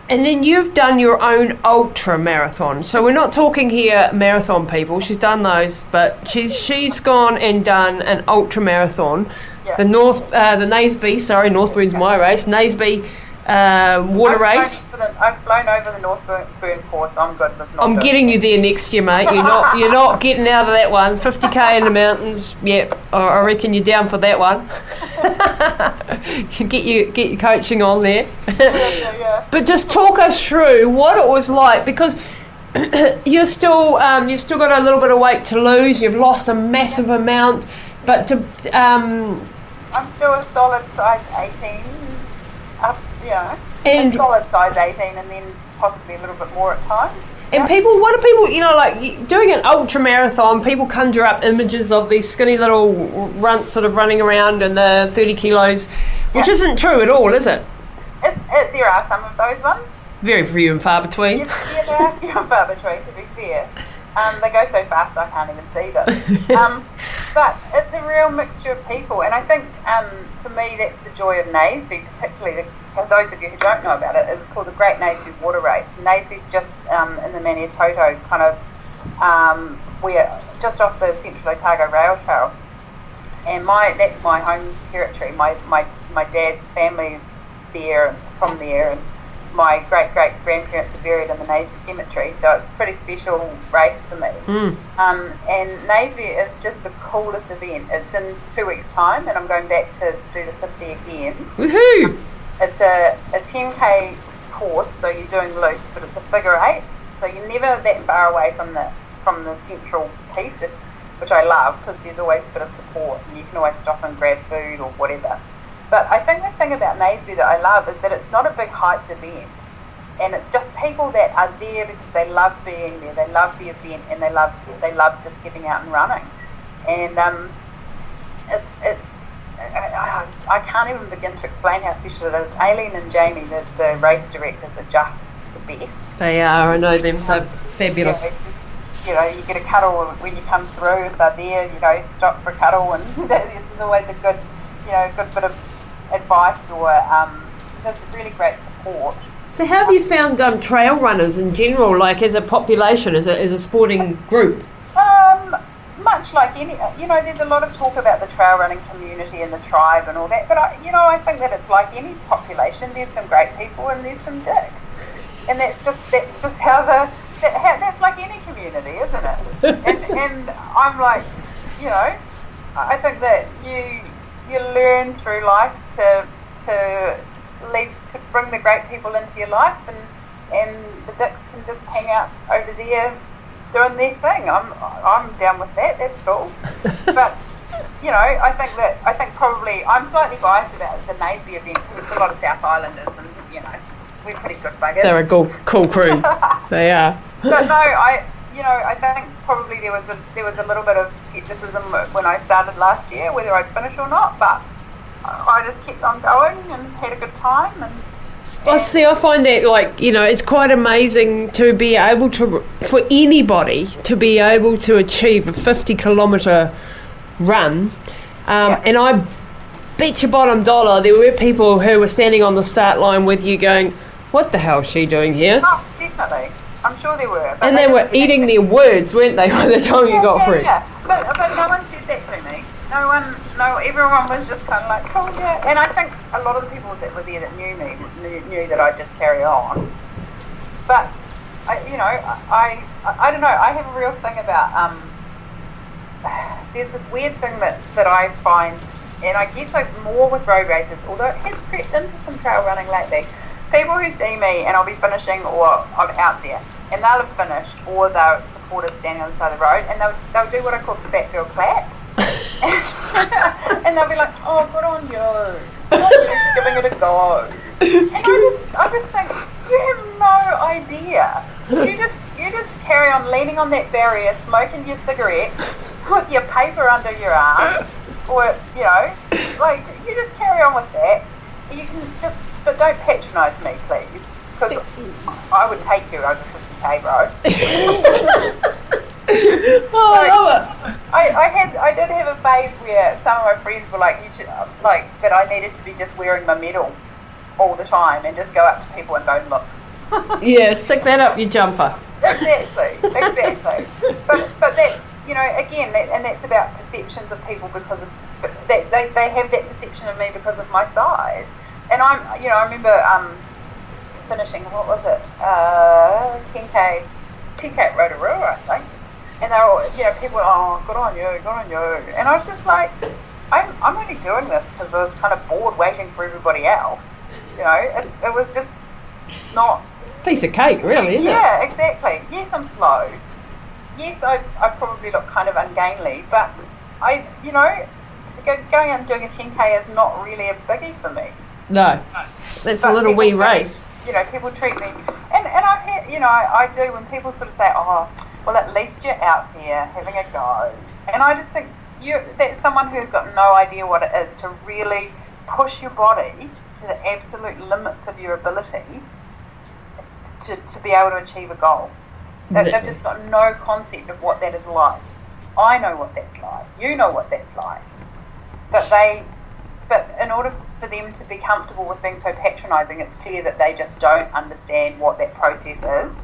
and then you've done your own ultra marathon. So we're not talking here marathon people. She's done those, but she's she's gone and done an ultra marathon. Yeah. The North, uh, the Naseby, sorry, Northburn's my race. Naseby uh, water I've race. The, I've flown over the North Burn, Burn course. I'm good with North I'm getting you there next year, mate. You're not <laughs> you're not getting out of that one. 50k in the mountains. Yep, I- I reckon you're down for that one. <laughs> get you get your coaching on there. Yeah, yeah. But just talk us through what it was like because <coughs> you're still um, you've still got a little bit of weight to lose. You've lost a massive amount, but to um, I'm still a solid size 18. Up, know, And- a solid size 18, and then possibly a little bit more at times. and Yeah. people, what do people, you know, like doing an ultra marathon? People conjure up images of these skinny little runts sort of running around and the 30 kilos, which Yeah. isn't true at all, is it? It's, it, there are some of those ones. Very few and far between. Yeah, yeah, they are <laughs> few and far between, to be fair. Um, they go so fast I can't even see them. <laughs> Um, but it's a real mixture of people, and I think um, for me that's the joy of Naseby, particularly the, for those of you who don't know about it, it's called the Great Naseby Water Race. Naseby's just um, in the Maniototo kind of um, we're just off the Central Otago Rail Trail, and my that's my home territory. My my my dad's family there from there, and my great great grandparents are buried in the Naseby Cemetery, so it's a pretty special race for me. Mm. Um, and Naseby is just the coolest event. It's in two weeks' time, and I'm going back to do the 50 again. Woohoo! It's a, a 10k course, so you're doing loops, but it's a figure eight, so you're never that far away from the from the central piece, which I love because there's always a bit of support, and you can always stop and grab food or whatever. But I think the thing about Naseby that I love is that it's not a big hyped event, and it's just people that are there because they love being there, they love the event, and they love they love just getting out and running, and um, it's it's I, I, I can't even begin to explain how special it is. Aileen and Jamie, the, the race directors, are just the best. They are, I know them, they're fabulous. Yeah, you know, you get a cuddle when you come through. If they're there, you know, stop for a cuddle, and <laughs> there's always a good, you know, good bit of advice or um, just really great support. So, how have you found um, trail runners in general, like as a population, as a, as a sporting group? Um, much like any, you know, there's a lot of talk about the trail running community and the tribe and all that, but I, you know, I think that it's like any population. There's some great people and there's some dicks, and that's just that's just how the that, how, that's like any community, isn't it? <laughs> and, and I'm like, you know, I think that you you learn through life to to leave to bring the great people into your life, and and the dicks can just hang out over there doing their thing. I'm I'm down with that. That's cool. <laughs> but you know, I think that I think probably I'm slightly biased about the Naseby event because it's a lot of South Islanders, and you know, we're pretty good buggers. They're a cool, cool crew. <laughs> they are. but no, I you know I think probably there was a there was a little bit of skepticism when I started last year whether I'd finish or not, but I just kept on going and had a good time and. I see. I find that like you know, it's quite amazing to be able to for anybody to be able to achieve a fifty kilometre run, um, Yeah. and I bet your bottom dollar there were people who were standing on the start line with you, going, "What the hell is she doing here?" Oh, definitely. I'm sure they were. And they were eating their words, weren't they, by the time you Yeah, got yeah, through? Yeah, but, but no one said that to me. No one, no, everyone was just kind of like, cool, yeah. And I think a lot of the people that were there that knew me knew, knew that I'd just carry on. But, I, you know, I, I, I don't know, I have a real thing about, um, <sighs> there's this weird thing that, that I find, and I guess like more with road races, although it has crept into some trail running lately. People who see me and I'll be finishing or I'm out there and they'll have finished or they're supporters standing on the side of the road and they'll, they'll do what I call the girl clap. <laughs> and they'll be like, oh, good on you. Giving it a go. And I just, I just think you have no idea. You <laughs> just, you just carry on leaning on that barrier, smoking your cigarette, with your paper under your arm, or you know, like you just carry on with that. You can just, but don't patronise me, please, because I would take you over 50k, bro. <laughs> <laughs> oh, I love it. I, I had I did have a phase where some of my friends were like you should, like that I needed to be just wearing my medal all the time and just go up to people and go look. <laughs> Yeah, stick that up your jumper. exactly, exactly. But but that's you know again that, and that's about perceptions of people because of they, they, they have that perception of me because of my size. And I'm you know I remember um, finishing what was it uh, 10k 10k at Rotorua I think and they were all, you know, people were, oh, good on you, good on you. And I was just like, I'm, I'm only doing this because I was kind of bored waiting for everybody else. You know, it's, it was just not. Piece of cake, really, isn't yeah, it? exactly. Yes, I'm slow. Yes, I, I probably look kind of ungainly, but I, you know, going and doing a 10k is not really a biggie for me. No, it's a little wee race. You know, people treat me, and and I, hear- you know, I, I do when people sort of say, oh, well, at least you're out there having a go, and I just think you that's someone who's got no idea what it is to really push your body to the absolute limits of your ability to, to be able to achieve a goal. They- They've just got no concept of what that is like. I know what that's like. You know what that's like. But they, but in order for them to be comfortable with being so patronising, it's clear that they just don't understand what that process is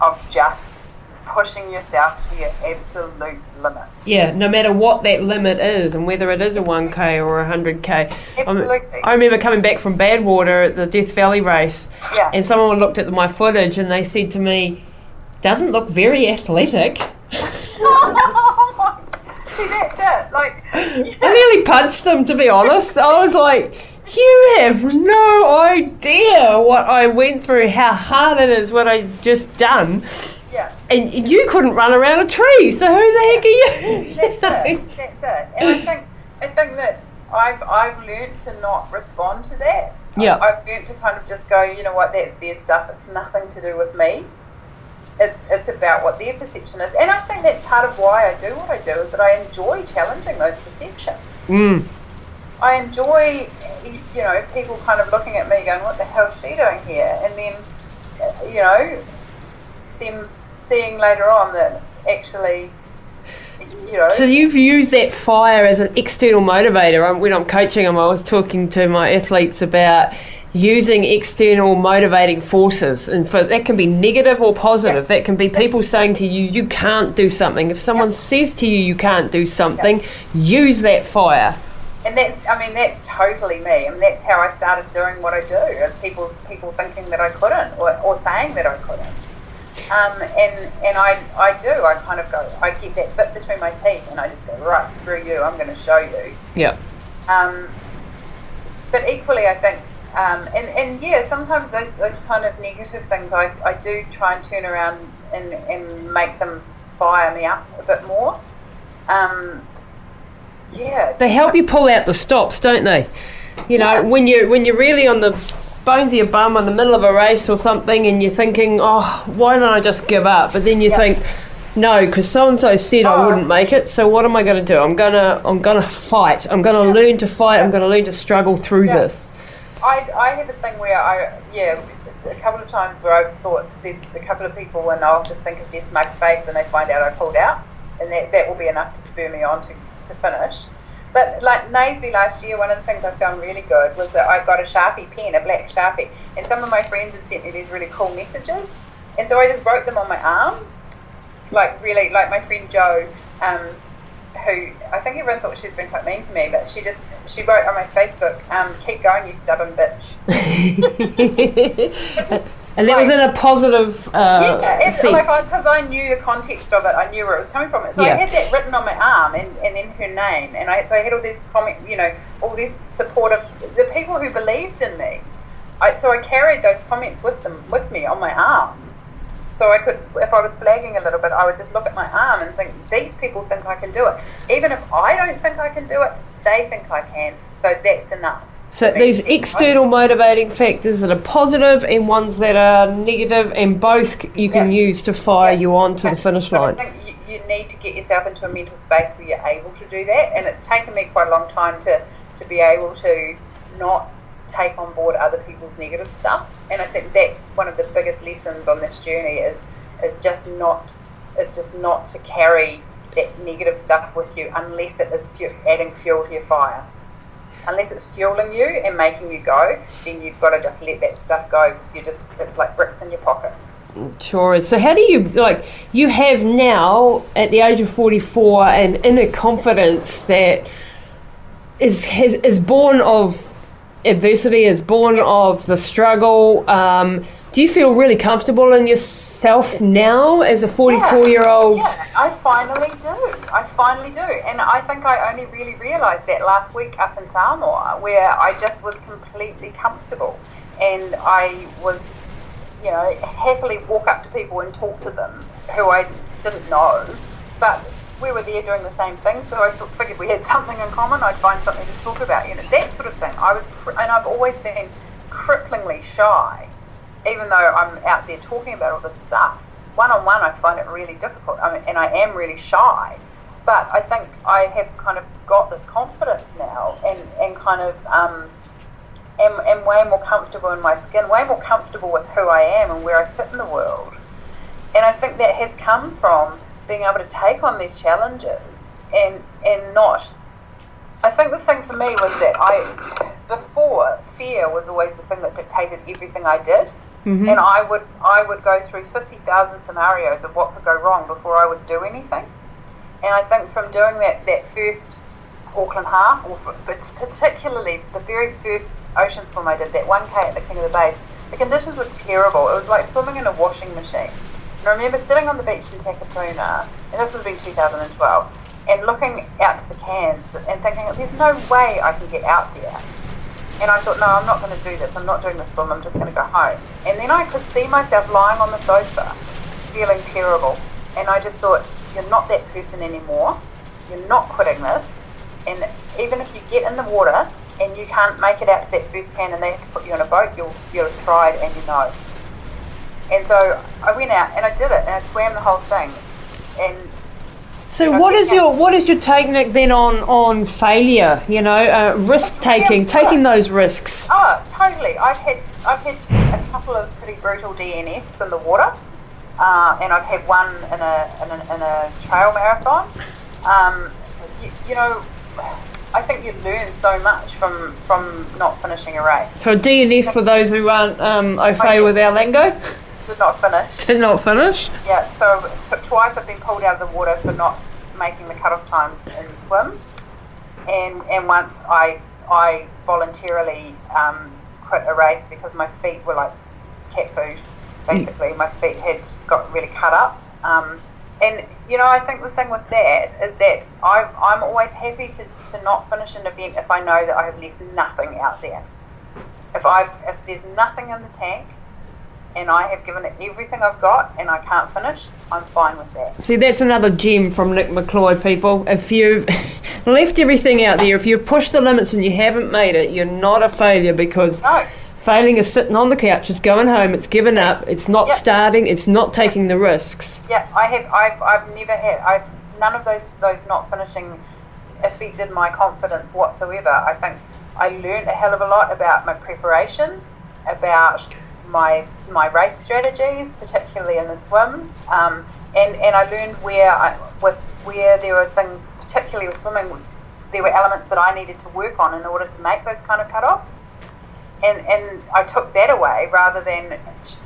of just pushing yourself to your absolute limits. Yeah, no matter what that limit is, and whether it is a 1k or a 100k. I'm- Absolutely. I remember coming back from Badwater at the Death Valley race, Yeah. and someone looked at my footage and they said to me, doesn't look very athletic. <laughs> that's it. Like, I nearly punched them, to be honest. I was like, you have no idea what I went through, how hard it is, what I just done. yeah. And you couldn't run around a tree, so who the heck are you? That's it. That's it. And I think I think that I've I've learned to not respond to that. Yeah. I've learned to kind of just go, you know what, that's their stuff. It's nothing to do with me. It's it's about what their perception is. And I think that's part of why I do what I do is that I enjoy challenging those perceptions. Mm. I enjoy, you know, people kind of looking at me going, what the hell is she doing here? And then, you know, them seeing later on that actually, you know, So you've used that fire as an external motivator. When I'm coaching them, I was talking to my athletes about using external motivating forces, and for that can be negative or positive. That can be people saying to you, "You can't do something." If someone says to you, "You can't do something," use that fire. and that's, I mean, that's totally me. I mean, that's how I started doing what I do. Is people people thinking that I couldn't, or, or saying that I couldn't. Um, and and I, I do. I kind of go. I keep that bit between my teeth, and I just go, right, screw you. I'm going to show you. Yeah. Um, but equally, I think, um, and, and yeah, sometimes those, those kind of negative things, I, I do try and turn around and, and make them fire me up a bit more. Um, yeah. They help you pull out the stops, don't they? You know, Yeah. when you when you're really on the bones of your bum in the middle of a race or something, and you're thinking, "Oh, why don't I just give up?" But then you Yeah. think, "No, because so and so said I Oh. wouldn't make it. So what am I going to do? I'm gonna I'm gonna fight. I'm gonna Yeah. learn to fight. I'm gonna learn to struggle through this." I, I have a thing where I, yeah, a couple of times where I've thought there's a couple of people and I'll just think of their smug face and they find out I pulled out and that, that will be enough to spur me on to, to finish. But like Naseby last year, one of the things I found really good was that I got a Sharpie pen, a black Sharpie, and some of my friends had sent me these really cool messages. And so I just wrote them on my arms, like really, like my friend Joe, um, who I think everyone thought she's been quite mean to me, but she just she wrote on my Facebook, um, "Keep going, you stubborn bitch." <laughs> and that was in a positive uh, yeah, it's sense. like because I knew the context of it, I knew where it was coming from. So Yeah. I had that written on my arm, and, and then her name, and I so I had all these comment, you know, all this support of the people who believed in me. I, so I carried those comments with them with me on my arms. So I could, if I was flagging a little bit, I would just look at my arm and think, these people think I can do it. Even if I don't think I can do it, they think I can. So that's enough. So these external motivating factors that are positive and ones that are negative, and both you can Yeah. use to fire Yeah. you on to the finish But line. I think you, you need to get yourself into a mental space where you're able to do that, and it's taken me quite a long time to, to be able to not take on board other people's negative stuff. And I think that's one of the biggest lessons on this journey is is just not is just not to carry that negative stuff with you unless it is fu- adding fuel to your fire. Unless it's fueling you and making you go, then you've got to just let that stuff go because you just it's like bricks in your pockets. Sure is. So how do you like? You have now at the age of forty-four an inner confidence that is has, is born of adversity, is born of the struggle. Um, do you feel really comfortable in yourself now as a forty-four-year-old? Yeah, I finally do. I finally do. And I think I only really realised that last week up in Samoa, where I just was completely comfortable. And I was, you know, happily walk up to people and talk to them who I didn't know. But we were there doing the same thing, so I figured we had something in common. I'd find something to talk about, you know, that sort of thing. I was, and I've always been cripplingly shy even though I'm out there talking about all this stuff, one on one I find it really difficult. I mean, and I am really shy. But I think I have kind of got this confidence now and, and kind of um, am, am way more comfortable in my skin, way more comfortable with who I am and where I fit in the world. And I think that has come from being able to take on these challenges and, and not. I think the thing for me was that I, before, fear was always the thing that dictated everything I did. Mm-hmm. And I would I would go through fifty thousand scenarios of what could go wrong before I would do anything. And I think from doing that that first Auckland half, or but particularly the very first ocean swim I did, that one k at the King of the Bays, the conditions were terrible. It was like swimming in a washing machine. I remember sitting on the beach in Takapuna, and this would have been 2012, and looking out to the cans and thinking, there's no way I can get out there. And I thought, no, I'm not going to do this. I'm not doing the swim. I'm just going to go home. And then I could see myself lying on the sofa, feeling terrible. And I just thought, you're not that person anymore. You're not quitting this. And even if you get in the water and you can't make it out to that first can and they have to put you on a boat, you'll, have tried and you know. And so I went out and I did it and I swam the whole thing. And So what is your what is your take Nick then on on failure? You know, uh, risk taking, taking those risks. Oh, totally. I've had I've had a couple of pretty brutal DNFs in the water, uh, and I've had one in a in a, in a trail marathon. Um, you, you know, I think you learn so much from from not finishing a race. So a DNF for those who aren't um, au fait yeah. with our lingo, Did not finish. did not finish. Yeah, so t- twice I've been pulled out of the water for not making the cut-off times in swims, and and once I I voluntarily um, quit a race because my feet were like cat food. Basically, my feet had got really cut up. Um, and you know, I think the thing with that is that I, I'm always happy to, to not finish an event if I know that I have left nothing out there. If I if there's nothing in the tank, and I have given it everything I've got and I can't finish, I'm fine with that. See, that's another gem from Nick McCloy, people. If you've <laughs> left everything out there, if you've pushed the limits and you haven't made it, you're not a failure because No, failing is sitting on the couch, it's going home, it's given up, it's not Yep. starting, it's not taking the risks. yeah, I have. I've, I've never had. I've none of those those not finishing affected my confidence whatsoever. I think I learned a hell of a lot about my preparation, about my my race strategies, particularly in the swims, um, and and I learned where I with where there were things, particularly with swimming, there were elements that I needed to work on in order to make those kind of cut-offs. and and I took that away rather than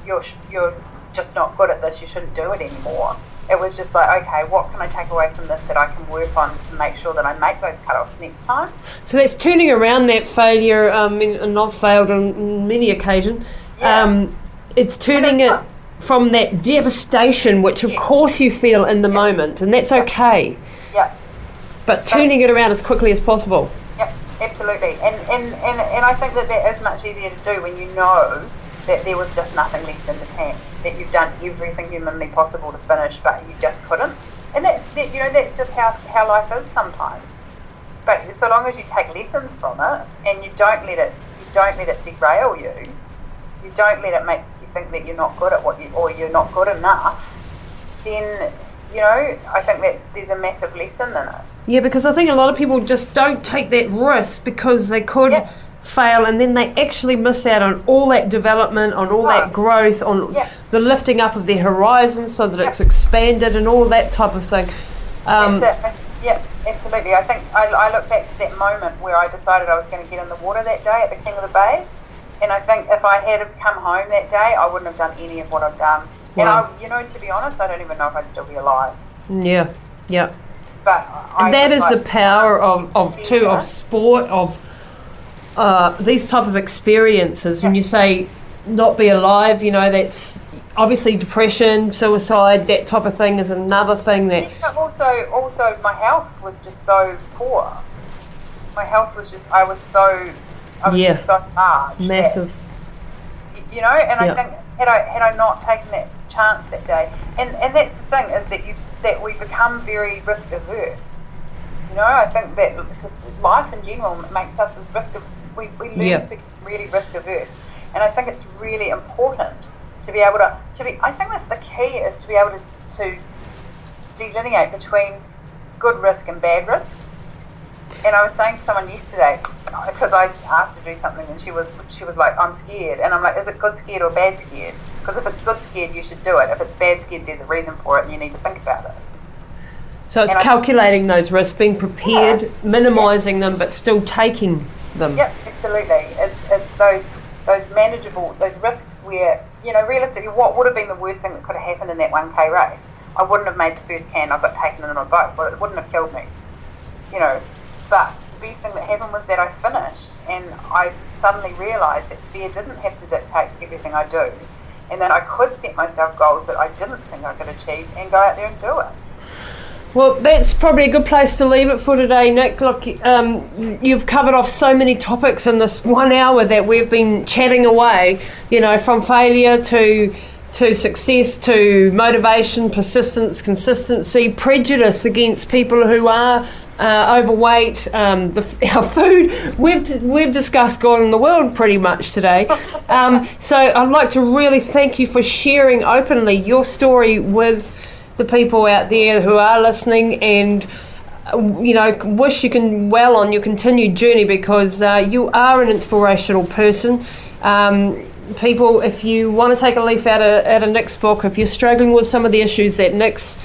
you're you're just not good at this. You shouldn't do it anymore. It was just like, okay, what can I take away from this that I can work on to make sure that I make those cut-offs next time? So that's turning around that failure, um, and I've failed on many occasions. Yeah. Um, it's turning it from that devastation, which of Yeah. course you feel in the moment, and that's okay, Yeah, but turning it around as quickly as possible. yeah, absolutely. And and, and and I think that that is much easier to do when you know that there was just nothing left in the tank. That you've done everything humanly possible to finish, but you just couldn't. And that's that. You know, that's just how how life is sometimes. but so long as you take lessons from it and you don't let it, you don't let it derail you, you don't let it make you think that you're not good at what you or you're not good enough, then you know I think that's there's a massive lesson in it. Yeah, because I think a lot of people just don't take that risk because they could. Yeah. Fail and then they actually miss out on all that development, on all that growth, on Yeah. the lifting up of their horizons so that Yeah. it's expanded and all that type of thing. Um, Yeah, absolutely. I think I, I look back to that moment where I decided I was going to get in the water that day at the King of the Bays, and I think if I had have come home that day, I wouldn't have done any of what I've done. And I, you know, to be honest, I don't even know if I'd still be alive. yeah, yeah. But I that is the power of, of too of sport of uh, these type of experiences. When you say not be alive, you know that's obviously depression, suicide, that type of thing is another thing that But also, also my health was just so poor. My health was just, I was so, I was Yeah. so ah, large. that- massive. you know and Yeah. i think had i had i not taken that chance that day and and that's the thing is that you that we become very risk averse you know i think that just life in general makes us as risk we, we learn Yeah. to be really risk averse and i think it's really important to be able to to be i think that the key is to be able to, to delineate between good risk and bad risk and I was saying to someone yesterday because I asked her to do something, and she was she was like, "I'm scared," and I'm like, "Is it good scared or bad scared?" Because if it's good scared, you should do it. If it's bad scared, there's a reason for it, and you need to think about it. So it's And I- calculating those risks, being prepared, minimising them, but still taking them. Yep, absolutely. It's, it's those those manageable those risks where you know realistically, what would have been the worst thing that could have happened in that 1k race? I wouldn't have made the first can. I got taken in on a boat, but it wouldn't have killed me. You know, but the best thing that happened was that I finished, and I suddenly realised that fear didn't have to dictate everything I do, and that I could set myself goals that I didn't think I could achieve, and go out there and do it. Well, that's probably a good place to leave it for today, Nick. Look, um, you've covered off so many topics in this one hour that we've been chatting away. You know, from failure to to success to motivation, persistence, consistency, prejudice against people who are uh, overweight, um, the, <laughs> our food. We've we've discussed God and the world pretty much today. Um, so I'd like to really thank you for sharing openly your story with the people out there who are listening and uh, you know wish you can well on your continued journey because uh, you are an inspirational person um, people if you want to take a leaf out of, out of nick's book if you're struggling with some of the issues that nick's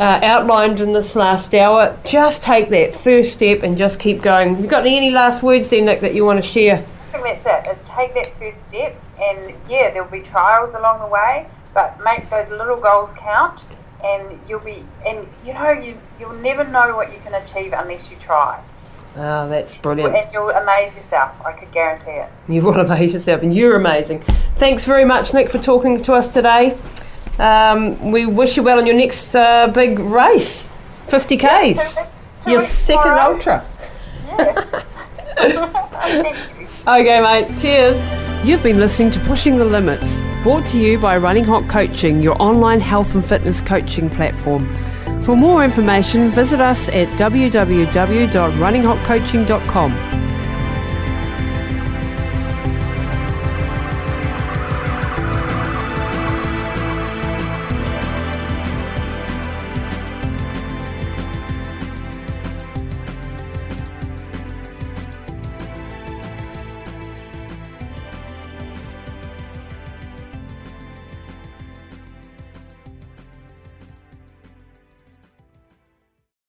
uh, outlined in this last hour just take that first step and just keep going you got any last words there nick that you want to share I think that's it. Is take that first step, and yeah, there'll be trials along the way, but make those little goals count, and you'll be. And you know, you you'll never know what you can achieve unless you try, oh that's brilliant and you'll amaze yourself. I could guarantee it. You will <laughs> amaze yourself, and you're amazing. Thanks very much, Nick, for talking to us today. Um, we wish you well on your next uh, big race, 50Ks. Two weeks- two your second tomorrow. ultra. <laughs> Yes. <laughs> Okay, mate. Cheers. You've been listening to Pushing the Limits, brought to you by Running Hot Coaching, your online health and fitness coaching platform. For more information, visit us at www.runninghotcoaching.com.